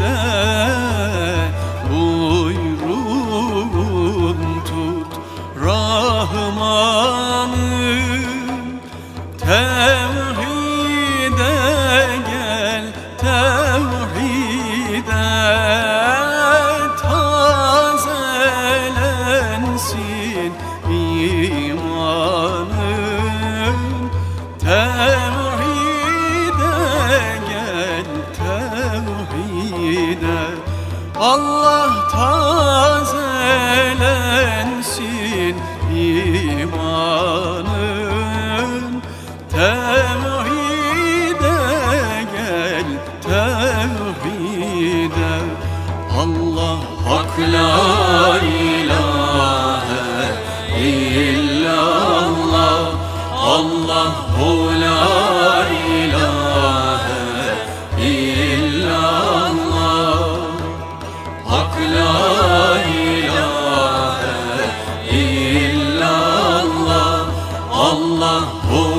de buyrun tut? Rahmanım tevhide gel tevhide tazelensin iman. Allah tazelensin imanın. Tevhide gel tevhide. Allah hak la ilahe illallah. İllallah Hak la Allah, oh